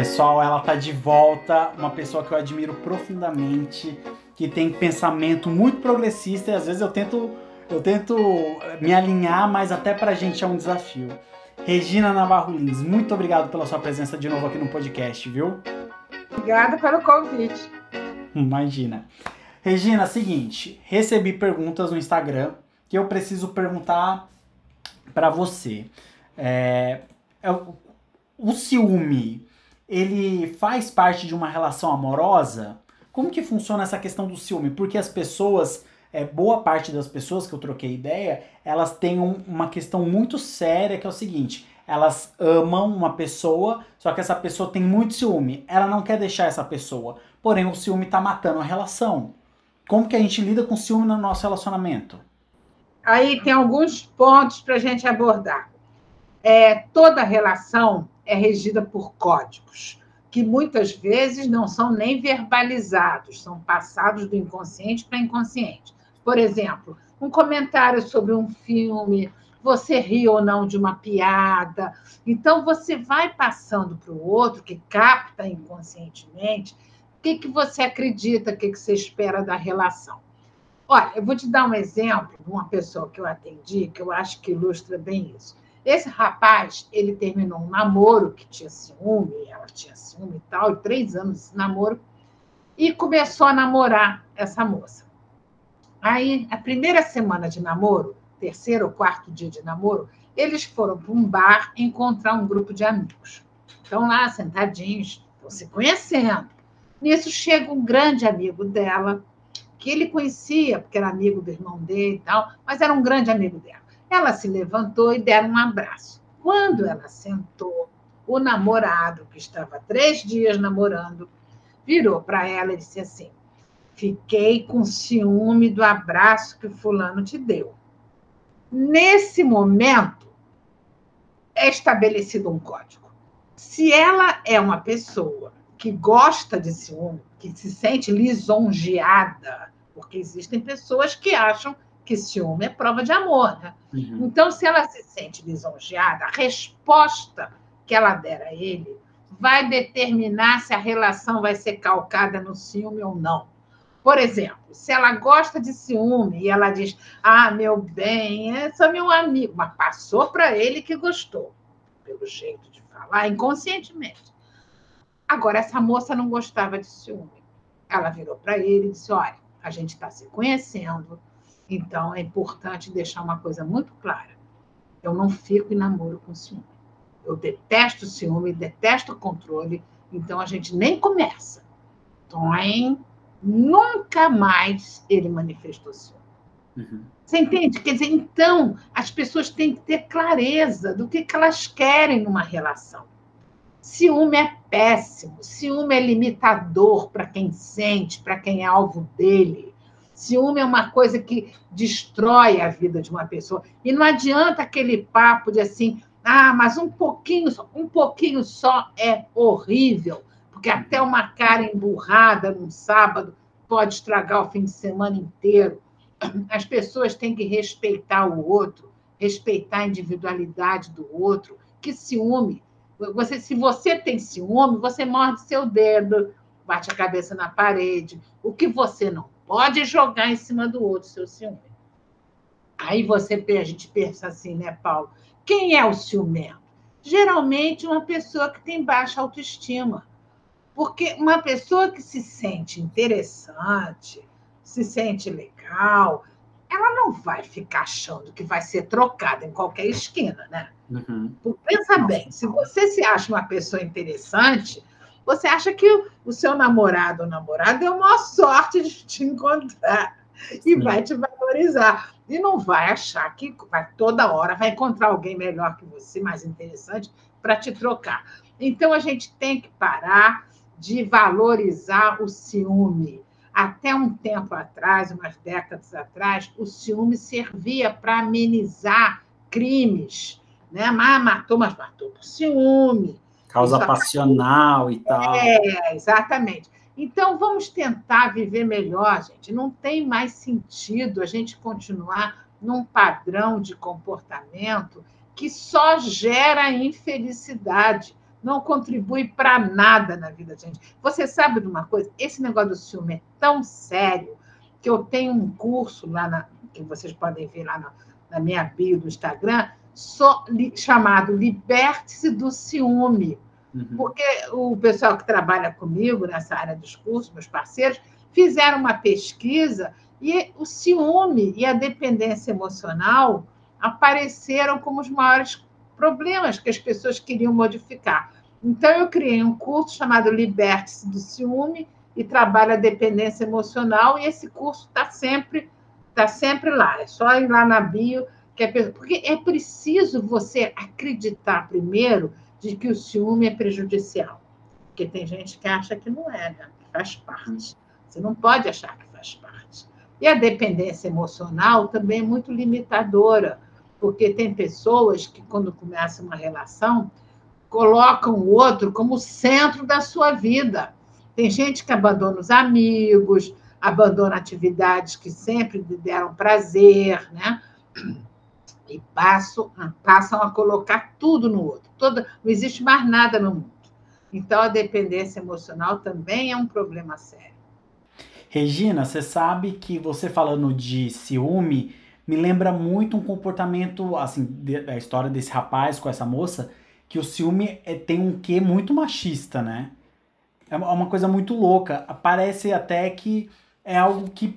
Pessoal, ela tá de volta, uma pessoa que eu admiro profundamente, que tem pensamento muito progressista e às vezes eu tento eu tento me alinhar, mas até pra gente é um desafio. Regina Navarro Lins, muito obrigado pela sua presença de novo aqui no podcast, viu? Obrigada pelo convite. Imagina. Regina, seguinte, recebi perguntas no Instagram que eu preciso perguntar para você. É, é, o ciúme, ele faz parte de uma relação amorosa? Como que funciona essa questão do ciúme? Porque as pessoas, é, boa parte das pessoas que eu troquei ideia, elas têm um, uma questão muito séria que é o seguinte: elas amam uma pessoa, só que essa pessoa tem muito ciúme. Ela não quer deixar essa pessoa. Porém, o ciúme está matando a relação. Como que a gente lida com ciúme no nosso relacionamento? Aí tem alguns pontos para a gente abordar. É, toda relação é regida por códigos, que muitas vezes não são nem verbalizados, são passados do inconsciente para inconsciente. Por exemplo, um comentário sobre um filme, você ri ou não de uma piada. Então, você vai passando para o outro, que capta inconscientemente, o que, que você acredita, o que, que você espera da relação. Olha, eu vou te dar um exemplo de uma pessoa que eu atendi, que eu acho que ilustra bem isso. Esse rapaz, ele terminou um namoro que tinha ciúme, ela tinha ciúme e tal, e três anos de namoro, e começou a namorar essa moça. Aí, a primeira semana de namoro, terceiro ou quarto dia de namoro, eles foram para um bar encontrar um grupo de amigos. Estão lá sentadinhos, estão se conhecendo. Nisso chega um grande amigo dela, que ele conhecia, porque era amigo do irmão dele e tal, mas era um grande amigo dela. Ela se levantou e deram um abraço. Quando ela sentou, o namorado, que estava três dias namorando, virou para ela e disse assim: Fiquei com ciúme do abraço que Fulano te deu. Nesse momento, é estabelecido um código. Se ela é uma pessoa que gosta de ciúme, que se sente lisonjeada, porque existem pessoas que acham que ciúme é prova de amor, né? Uhum. Então, se ela se sente lisonjeada, a resposta que ela der a ele vai determinar se a relação vai ser calcada no ciúme ou não. Por exemplo, se ela gosta de ciúme e ela diz: Ah, meu bem, é só meu amigo, mas passou para ele que gostou, pelo jeito de falar, inconscientemente. Agora, essa moça não gostava de ciúme. Ela virou para ele e disse: Olha, a gente está se conhecendo, então é importante deixar uma coisa muito clara. Eu não fico em namoro com ciúme. Eu detesto ciúme, detesto controle, então a gente nem começa. Então, nunca mais ele manifestou ciúme. Uhum. Você entende? Quer dizer, então, as pessoas têm que ter clareza do que, que elas querem numa relação. Ciúme é péssimo, ciúme é limitador para quem sente, para quem é alvo dele. Ciúme é uma coisa que destrói a vida de uma pessoa. E não adianta aquele papo de assim, ah, mas um pouquinho só, um pouquinho só é horrível porque até uma cara emburrada num sábado pode estragar o fim de semana inteiro. As pessoas têm que respeitar o outro, respeitar a individualidade do outro. Que ciúme! Você, se você tem ciúme, você morde seu dedo, bate a cabeça na parede. O que você não pode jogar em cima do outro seu ciúme. Aí você a gente pensa assim, né, Paulo? Quem é o ciumento? Geralmente uma pessoa que tem baixa autoestima porque uma pessoa que se sente interessante, se sente legal, ela não vai ficar achando que vai ser trocada em qualquer esquina, né? Uhum. Pensa bem, se você se acha uma pessoa interessante, você acha que o seu namorado ou namorada deu uma sorte de te encontrar e Sim. vai te valorizar. E não vai achar que vai, toda hora vai encontrar alguém melhor que você, mais interessante, para te trocar. Então a gente tem que parar de valorizar o ciúme. Até um tempo atrás, umas décadas atrás, o ciúme servia para amenizar crimes. Né? Mas matou, mas matou por ciúme. Causa Isso passional e tal. É, exatamente. Então, vamos tentar viver melhor, gente. Não tem mais sentido a gente continuar num padrão de comportamento que só gera infelicidade não contribui para nada na vida da gente. Você sabe de uma coisa? Esse negócio do ciúme é tão sério que eu tenho um curso lá na, que vocês podem ver lá na, na minha bio do Instagram, so, li, chamado Liberte-se do Ciúme. Uhum. Porque o pessoal que trabalha comigo nessa área dos cursos, meus parceiros, fizeram uma pesquisa e o ciúme e a dependência emocional apareceram como os maiores problemas que as pessoas queriam modificar. Então, eu criei um curso chamado Liberte-se do Ciúme e trabalha a dependência emocional, e esse curso está sempre, tá sempre lá. É só ir lá na bio, porque é preciso você acreditar primeiro de que o ciúme é prejudicial. Porque tem gente que acha que não é, né? que faz parte. Você não pode achar que faz parte. E a dependência emocional também é muito limitadora, porque tem pessoas que, quando começa uma relação, colocam o outro como centro da sua vida. Tem gente que abandona os amigos, abandona atividades que sempre lhe deram prazer, né? E passam, a colocar tudo no outro. Toda, não existe mais nada no mundo. Então, a dependência emocional também é um problema sério. Regina, você sabe que você falando de ciúme me lembra muito um comportamento, assim, da história desse rapaz com essa moça, que o ciúme é, tem um quê muito machista, né? É uma coisa muito louca. Parece até que é algo que,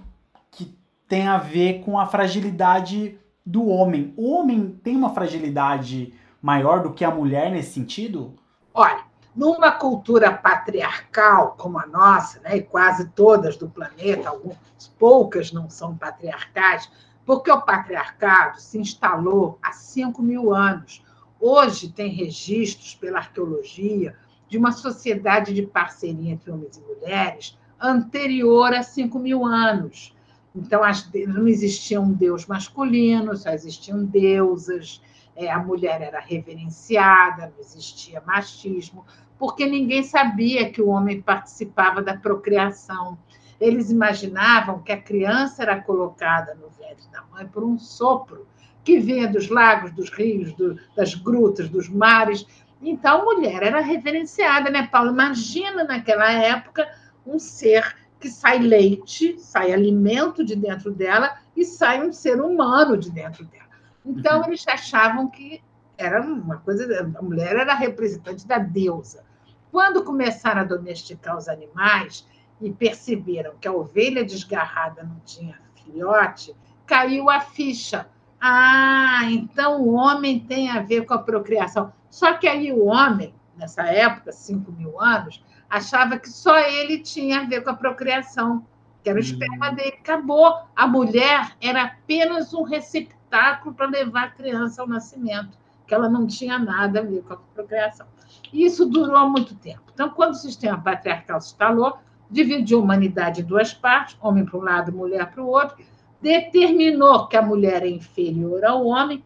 que tem a ver com a fragilidade do homem. O homem tem uma fragilidade maior do que a mulher nesse sentido? Olha, numa cultura patriarcal como a nossa, né, e quase todas do planeta, algumas poucas não são patriarcais, porque o patriarcado se instalou há 5 mil anos. Hoje tem registros pela arqueologia de uma sociedade de parceria entre homens e mulheres anterior a 5 mil anos. Então, não existia um deus masculino, só existiam deusas, é, a mulher era reverenciada, não existia machismo porque ninguém sabia que o homem participava da procriação. Eles imaginavam que a criança era colocada no ventre da mãe por um sopro que vinha dos lagos, dos rios, do, das grutas, dos mares. Então, a mulher era reverenciada, né, Paulo? Imagina naquela época um ser que sai leite, sai alimento de dentro dela e sai um ser humano de dentro dela. Então, uhum. eles achavam que era uma coisa, a mulher era representante da deusa. Quando começaram a domesticar os animais e perceberam que a ovelha desgarrada não tinha filhote, caiu a ficha. Ah, então o homem tem a ver com a procriação. Só que aí o homem, nessa época, 5 mil anos, achava que só ele tinha a ver com a procriação, que era o esperma hum. dele. Acabou. A mulher era apenas um receptáculo para levar a criança ao nascimento que ela não tinha nada a ver com a procriação. E isso durou muito tempo. Então, quando o sistema patriarcal se instalou, dividiu a humanidade em duas partes, homem para um lado, mulher para o outro, determinou que a mulher é inferior ao homem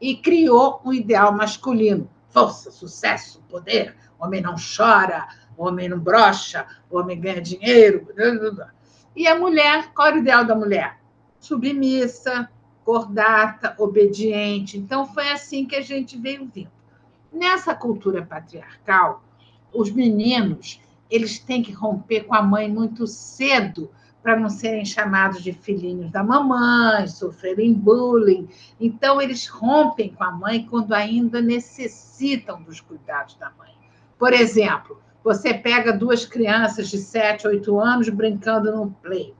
e criou um ideal masculino. Força, sucesso, poder, homem não chora, homem não brocha, homem ganha dinheiro. E a mulher, qual era o ideal da mulher? Submissa, cordata, obediente. Então, foi assim que a gente veio vindo. Nessa cultura patriarcal, os meninos eles têm que romper com a mãe muito cedo para não serem chamados de filhinhos da mamãe, sofrerem bullying. Então, eles rompem com a mãe quando ainda necessitam dos cuidados da mãe. Por exemplo, você pega duas crianças de 7, 8 anos brincando no play.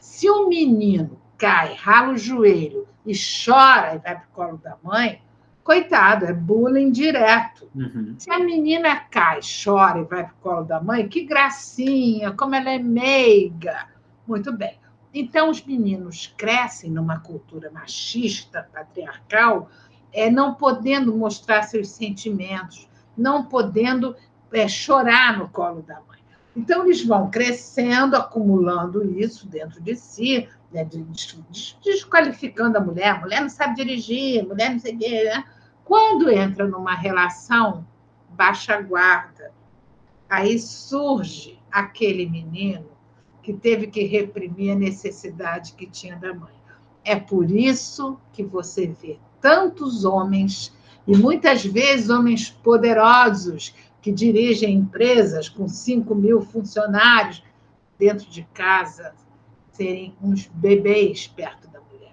Se o menino cai, rala o joelho e chora e vai para o colo da mãe, coitado, é bullying direto. Uhum. Se a menina cai, chora e vai para o colo da mãe, que gracinha, como ela é meiga. Muito bem. Então, os meninos crescem numa cultura machista, patriarcal, é, não podendo mostrar seus sentimentos, não podendo é, chorar no colo da mãe. Então, eles vão crescendo, acumulando isso dentro de si, né, desqualificando a mulher. A mulher não sabe dirigir, mulher não sei o quê. Né? Quando entra numa relação, baixa guarda. Aí surge aquele menino que teve que reprimir a necessidade que tinha da mãe. É por isso que você vê tantos homens E muitas vezes homens poderosos que dirigem empresas com 5 mil funcionários dentro de casa serem uns bebês perto da mulher.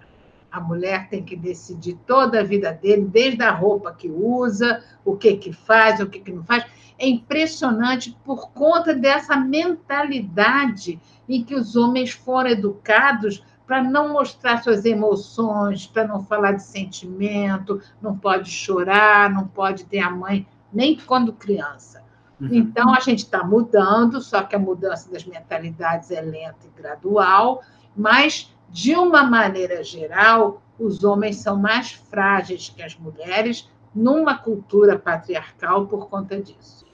A mulher tem que decidir toda a vida dele, desde a roupa que usa, o que que faz, o que que não faz. É impressionante por conta dessa mentalidade em que os homens foram educados para não mostrar suas emoções, para não falar de sentimento, não pode chorar, não pode ter a mãe nem quando criança. Uhum. Então, a gente está mudando, só que a mudança das mentalidades é lenta e gradual, mas, de uma maneira geral, os homens são mais frágeis que as mulheres numa cultura patriarcal por conta disso.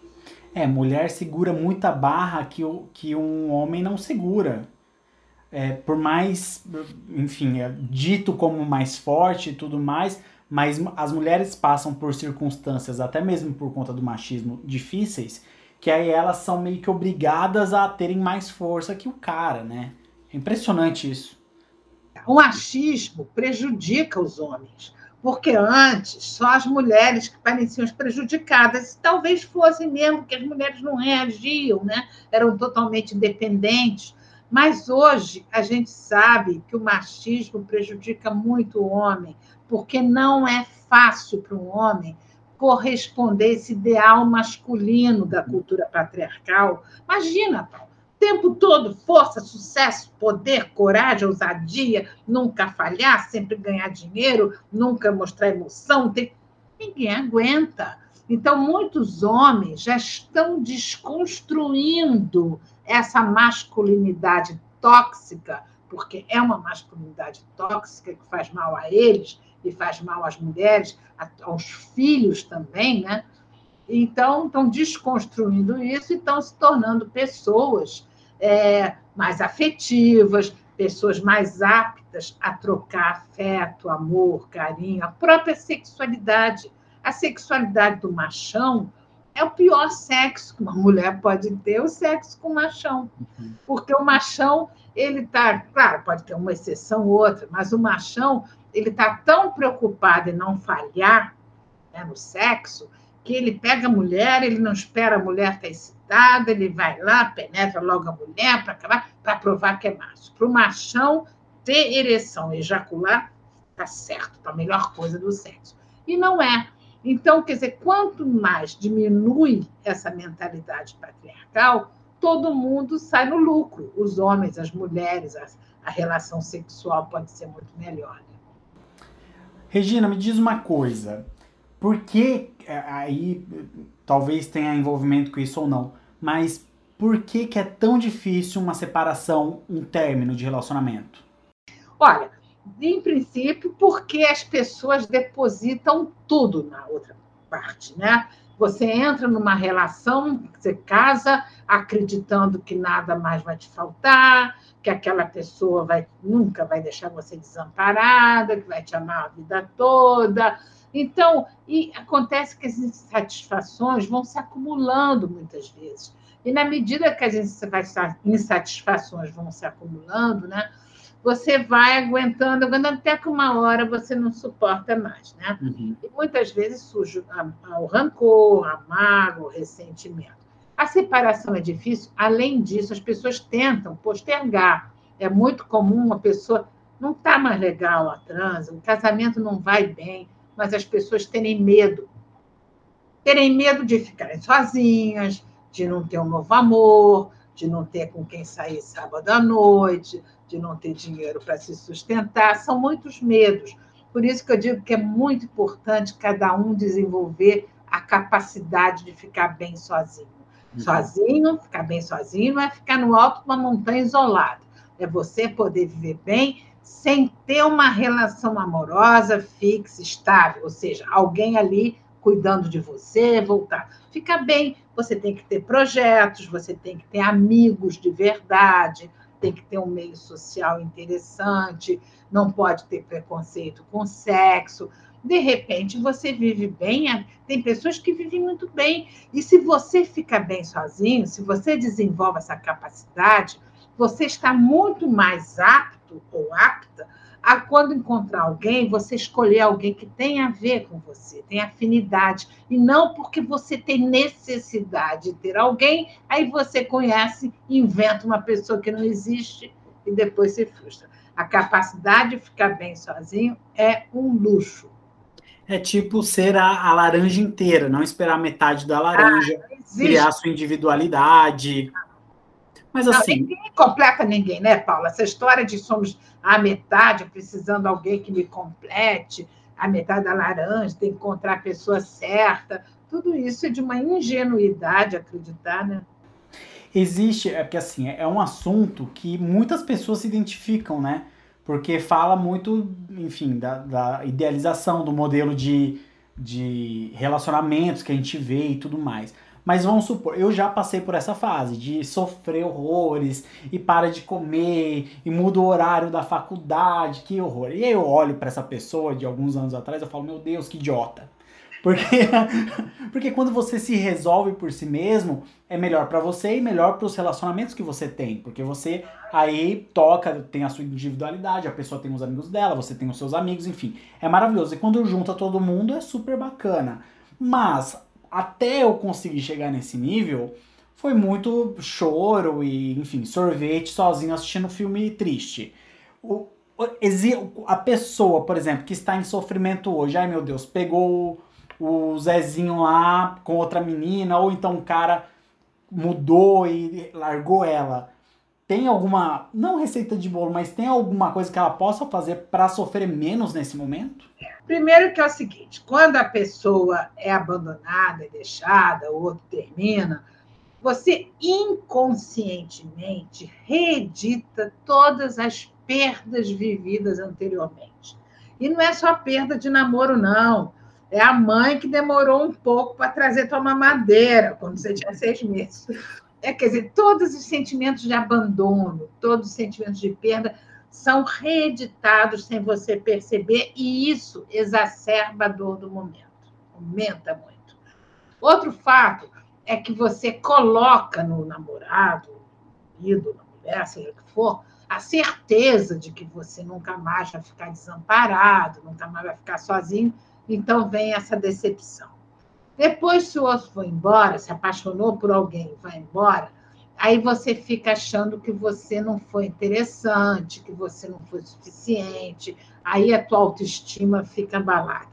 É, mulher segura muita barra que, o, que um homem não segura. É, por mais, enfim, é dito como mais forte e tudo mais, mas as mulheres passam por circunstâncias, até mesmo por conta do machismo, difíceis, que aí elas são meio que obrigadas a terem mais força que o cara, né? É impressionante isso. O machismo prejudica os homens, porque antes só as mulheres que pareciam as prejudicadas, talvez fossem mesmo que as mulheres não reagiam, né? Eram totalmente independentes. Mas hoje a gente sabe que o machismo prejudica muito o homem, porque não é fácil para um homem corresponder esse ideal masculino da cultura patriarcal. Imagina, o tempo todo força, sucesso, poder, coragem, ousadia, nunca falhar, sempre ganhar dinheiro, nunca mostrar emoção. Tem... Ninguém aguenta. Então, muitos homens já estão desconstruindo essa masculinidade tóxica, porque é uma masculinidade tóxica que faz mal a eles, e faz mal às mulheres, aos filhos também, né? Então, estão desconstruindo isso e estão se tornando pessoas é, mais afetivas, pessoas mais aptas a trocar afeto, amor, carinho, a própria sexualidade. A sexualidade do machão é o pior sexo que uma mulher pode ter, o sexo com o machão. Uhum. Porque o machão, ele está, claro, pode ter uma exceção ou outra, mas o machão ele está tão preocupado em não falhar né, no sexo que ele pega a mulher, ele não espera a mulher estar excitada, ele vai lá, penetra logo a mulher para acabar, para provar que é macho. Para o machão ter ereção, ejacular, está certo, está a melhor coisa do sexo. E não é. Então, quer dizer, quanto mais diminui essa mentalidade patriarcal, todo mundo sai no lucro. Os homens, as mulheres, a, a relação sexual pode ser muito melhor. Regina, me diz uma coisa. Por que é, aí talvez tenha envolvimento com isso ou não, mas por que, que é tão difícil uma separação, um término de relacionamento? Olha, em princípio, porque as pessoas depositam tudo na outra parte, né? Você entra numa relação, você casa acreditando que nada mais vai te faltar, que aquela pessoa vai, nunca vai deixar você desamparada, que vai te amar a vida toda. Então, e acontece que as insatisfações vão se acumulando muitas vezes. E na medida que as insatisfações vão se acumulando, né, você vai aguentando, aguentando até que uma hora você não suporta mais, né? Uhum. E muitas vezes surge o rancor, a mágoa, o ressentimento. A separação é difícil, além disso, as pessoas tentam postergar. É muito comum uma pessoa não está mais legal a transa, o casamento não vai bem, mas as pessoas terem medo. Terem medo de ficarem sozinhas, de não ter um novo amor, de não ter com quem sair sábado à noite, de não ter dinheiro para se sustentar, são muitos medos. Por isso que eu digo que é muito importante cada um desenvolver a capacidade de ficar bem sozinho. Uhum. Sozinho, ficar bem sozinho não é ficar no alto de uma montanha isolada. É você poder viver bem sem ter uma relação amorosa, fixa, estável, ou seja, alguém ali cuidando de você, voltar. Ficar bem, você tem que ter projetos, você tem que ter amigos de verdade, tem que ter um meio social interessante, não pode ter preconceito com sexo. De repente, você vive bem, tem pessoas que vivem muito bem. E se você fica bem sozinho, se você desenvolve essa capacidade, você está muito mais apto ou apta a quando encontrar alguém, você escolher alguém que tem a ver com você, tem afinidade, e não porque você tem necessidade de ter alguém, aí você conhece, inventa uma pessoa que não existe e depois se frustra. A capacidade de ficar bem sozinho é um luxo. É tipo ser a, a laranja inteira, não esperar metade da laranja, ah, criar sua individualidade. Mas assim. Não, ninguém completa ninguém, né, Paula? Essa história de somos a metade, precisando de alguém que me complete, a metade da laranja, tem que encontrar a pessoa certa. Tudo isso é de uma ingenuidade acreditar, né? Existe, é porque assim, é um assunto que muitas pessoas se identificam, né? Porque fala muito, enfim, da, da idealização do modelo de, de relacionamentos que a gente vê e tudo mais. Mas vamos supor, eu já passei por essa fase de sofrer horrores e para de comer e muda o horário da faculdade, que horror. E aí eu olho para essa pessoa de alguns anos atrás, eu falo, meu Deus, que idiota. Porque, porque quando você se resolve por si mesmo, é melhor para você e melhor para os relacionamentos que você tem. Porque você aí toca, tem a sua individualidade, a pessoa tem os amigos dela, você tem os seus amigos, enfim. É maravilhoso. E quando junta todo mundo, é super bacana. Mas até eu conseguir chegar nesse nível, foi muito choro e, enfim, sorvete sozinho assistindo filme triste. O, a pessoa, por exemplo, que está em sofrimento hoje, ai meu Deus, pegou o Zezinho lá com outra menina, ou então o cara mudou e largou ela. Tem alguma, não receita de bolo, mas tem alguma coisa que ela possa fazer para sofrer menos nesse momento? Primeiro que é o seguinte, quando a pessoa é abandonada, é deixada, o outro termina, você inconscientemente reedita todas as perdas vividas anteriormente. E não é só perda de namoro, não. É a mãe que demorou um pouco para trazer tua mamadeira, quando você tinha seis meses. É, quer dizer, todos os sentimentos de abandono, todos os sentimentos de perda são reeditados sem você perceber, e isso exacerba a dor do momento, aumenta muito. Outro fato é que você coloca no namorado, no na mulher, seja o que for, a certeza de que você nunca mais vai ficar desamparado, nunca mais vai ficar sozinho, então vem essa decepção. Depois, se o outro foi embora, se apaixonou por alguém vai embora, aí você fica achando que você não foi interessante, que você não foi suficiente, aí a tua autoestima fica abalada.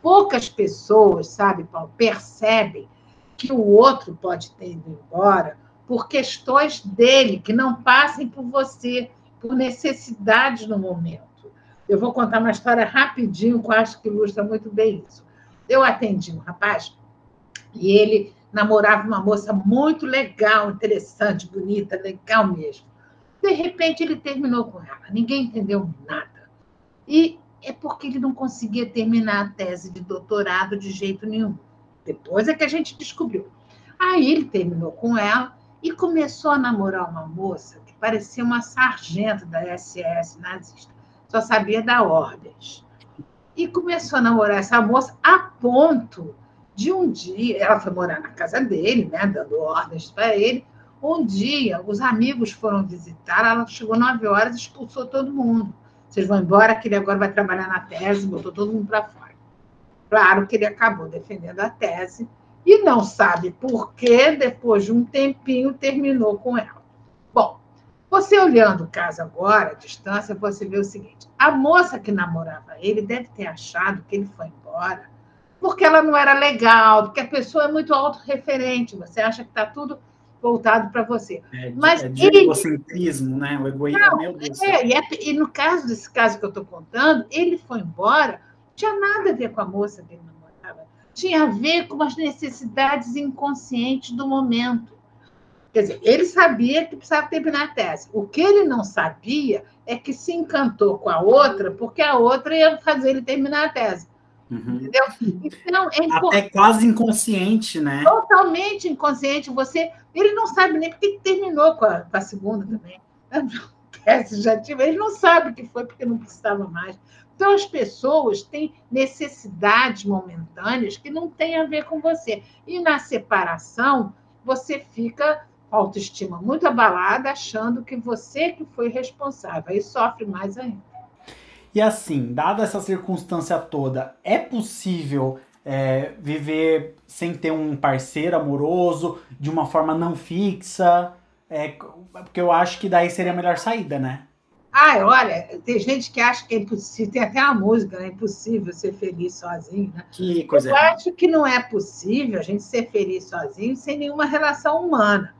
Poucas pessoas, sabe, Paulo, percebem que o outro pode ter ido embora por questões dele, que não passem por você, por necessidades no momento. Eu vou contar uma história rapidinho, que eu acho que ilustra muito bem isso. Eu atendi um rapaz e ele namorava uma moça muito legal, interessante, bonita, legal mesmo. De repente, ele terminou com ela. Ninguém entendeu nada. E é porque ele não conseguia terminar a tese de doutorado de jeito nenhum. Depois é que a gente descobriu. Aí ele terminou com ela e começou a namorar uma moça que parecia uma sargento da SS nazista. Só sabia dar ordens. E começou a namorar essa moça a ponto de um dia, ela foi morar na casa dele, né, dando ordens para ele. Um dia, os amigos foram visitar, ela chegou nove horas e expulsou todo mundo. Vocês vão embora, que ele agora vai trabalhar na tese, botou todo mundo para fora. Claro que ele acabou defendendo a tese e não sabe por que, depois de um tempinho, terminou com ela. Bom, você olhando o caso agora, à distância, você vê o seguinte: a moça que namorava ele deve ter achado que ele foi embora porque ela não era legal, porque a pessoa é muito autorreferente, você acha que está tudo voltado para você. É, Mas é de ele... egocentrismo, né? O egoísmo, não, meu Deus. É, e, é, e no caso desse caso que eu estou contando, ele foi embora, não tinha nada a ver com a moça que ele namorava, tinha a ver com as necessidades inconscientes do momento. Quer dizer, ele sabia que precisava terminar a tese. O que ele não sabia é que se encantou com a outra, porque a outra ia fazer ele terminar a tese. Uhum. Entendeu? Então, é Até quase inconsciente, né? Totalmente inconsciente. Você, ele não sabe nem porque terminou com a, com a segunda também. Já tive, ele não sabe o que foi porque não precisava mais. Então, as pessoas têm necessidades momentâneas que não têm a ver com você. E na separação, você fica com autoestima muito abalada, achando que você que foi responsável. Aí sofre mais ainda. E assim, dada essa circunstância toda, é possível é, viver sem ter um parceiro amoroso, de uma forma não fixa? É, porque eu acho que daí seria a melhor saída, né? Ah, olha, tem gente que acha que é impossível, tem até uma música, né? É impossível ser feliz sozinho, né? Que coisa Eu acho que não é possível a gente ser feliz sozinho sem nenhuma relação humana.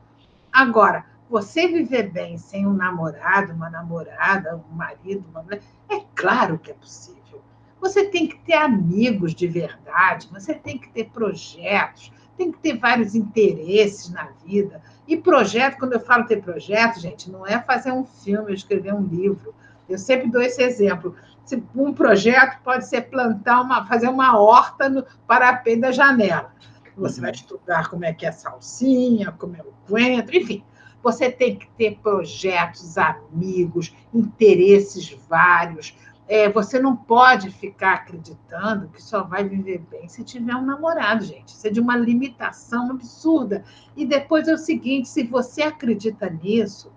Agora, você viver bem sem um namorado, uma namorada, um marido, uma mulher, é claro que é possível. Você tem que ter amigos de verdade, você tem que ter projetos, tem que ter vários interesses na vida. E projeto, quando eu falo ter projeto, gente, não é fazer um filme, escrever um livro. Eu sempre dou esse exemplo. Um projeto pode ser plantar uma, fazer uma horta no parapé da janela. Você vai estudar como é que é a salsinha, como é o coentro, enfim. Você tem que ter projetos, amigos, interesses vários. É, você não pode ficar acreditando que só vai viver bem se tiver um namorado, gente. Isso é de uma limitação absurda. E depois é o seguinte: se você acredita nisso,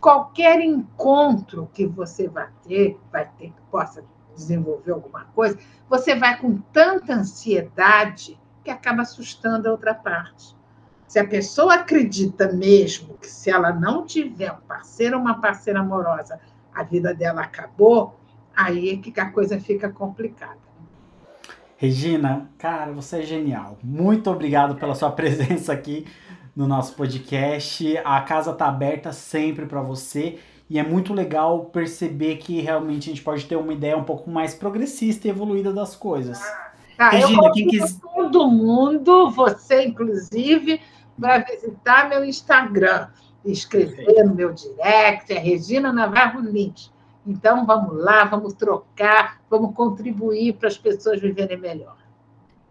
qualquer encontro que você vai ter, vai ter que possa desenvolver alguma coisa, você vai com tanta ansiedade que acaba assustando a outra parte. Se a pessoa acredita mesmo que se ela não tiver um parceiro ou uma parceira amorosa, a vida dela acabou, aí é que a coisa fica complicada. Regina, cara, você é genial. Muito obrigado pela sua presença aqui no nosso podcast. A casa está aberta sempre para você e é muito legal perceber que realmente a gente pode ter uma ideia um pouco mais progressista e evoluída das coisas. Tá, Regina, quem quis... todo mundo, você inclusive, para visitar meu Instagram, escrever no meu direct, é Regina Navarro Lins. Então, vamos lá, vamos trocar, vamos contribuir para as pessoas viverem melhor.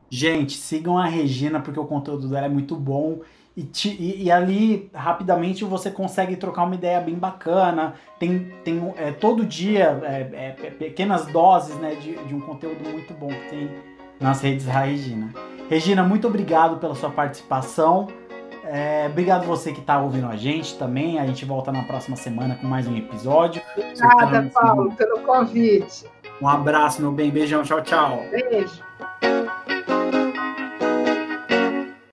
Gente, sigam a Regina, porque o conteúdo dela é muito bom. E, te, e, e, ali, rapidamente, você consegue trocar uma ideia bem bacana. Tem, tem é, todo dia é, é, pequenas doses né, de, de um conteúdo muito bom que tem nas redes da Regina. Regina, muito obrigado pela sua participação. É, obrigado você que está ouvindo a gente também. A gente volta na próxima semana com mais um episódio. Obrigada, Paulo, pelo convite. Um abraço, meu bem. Beijão. Tchau, tchau. Beijo.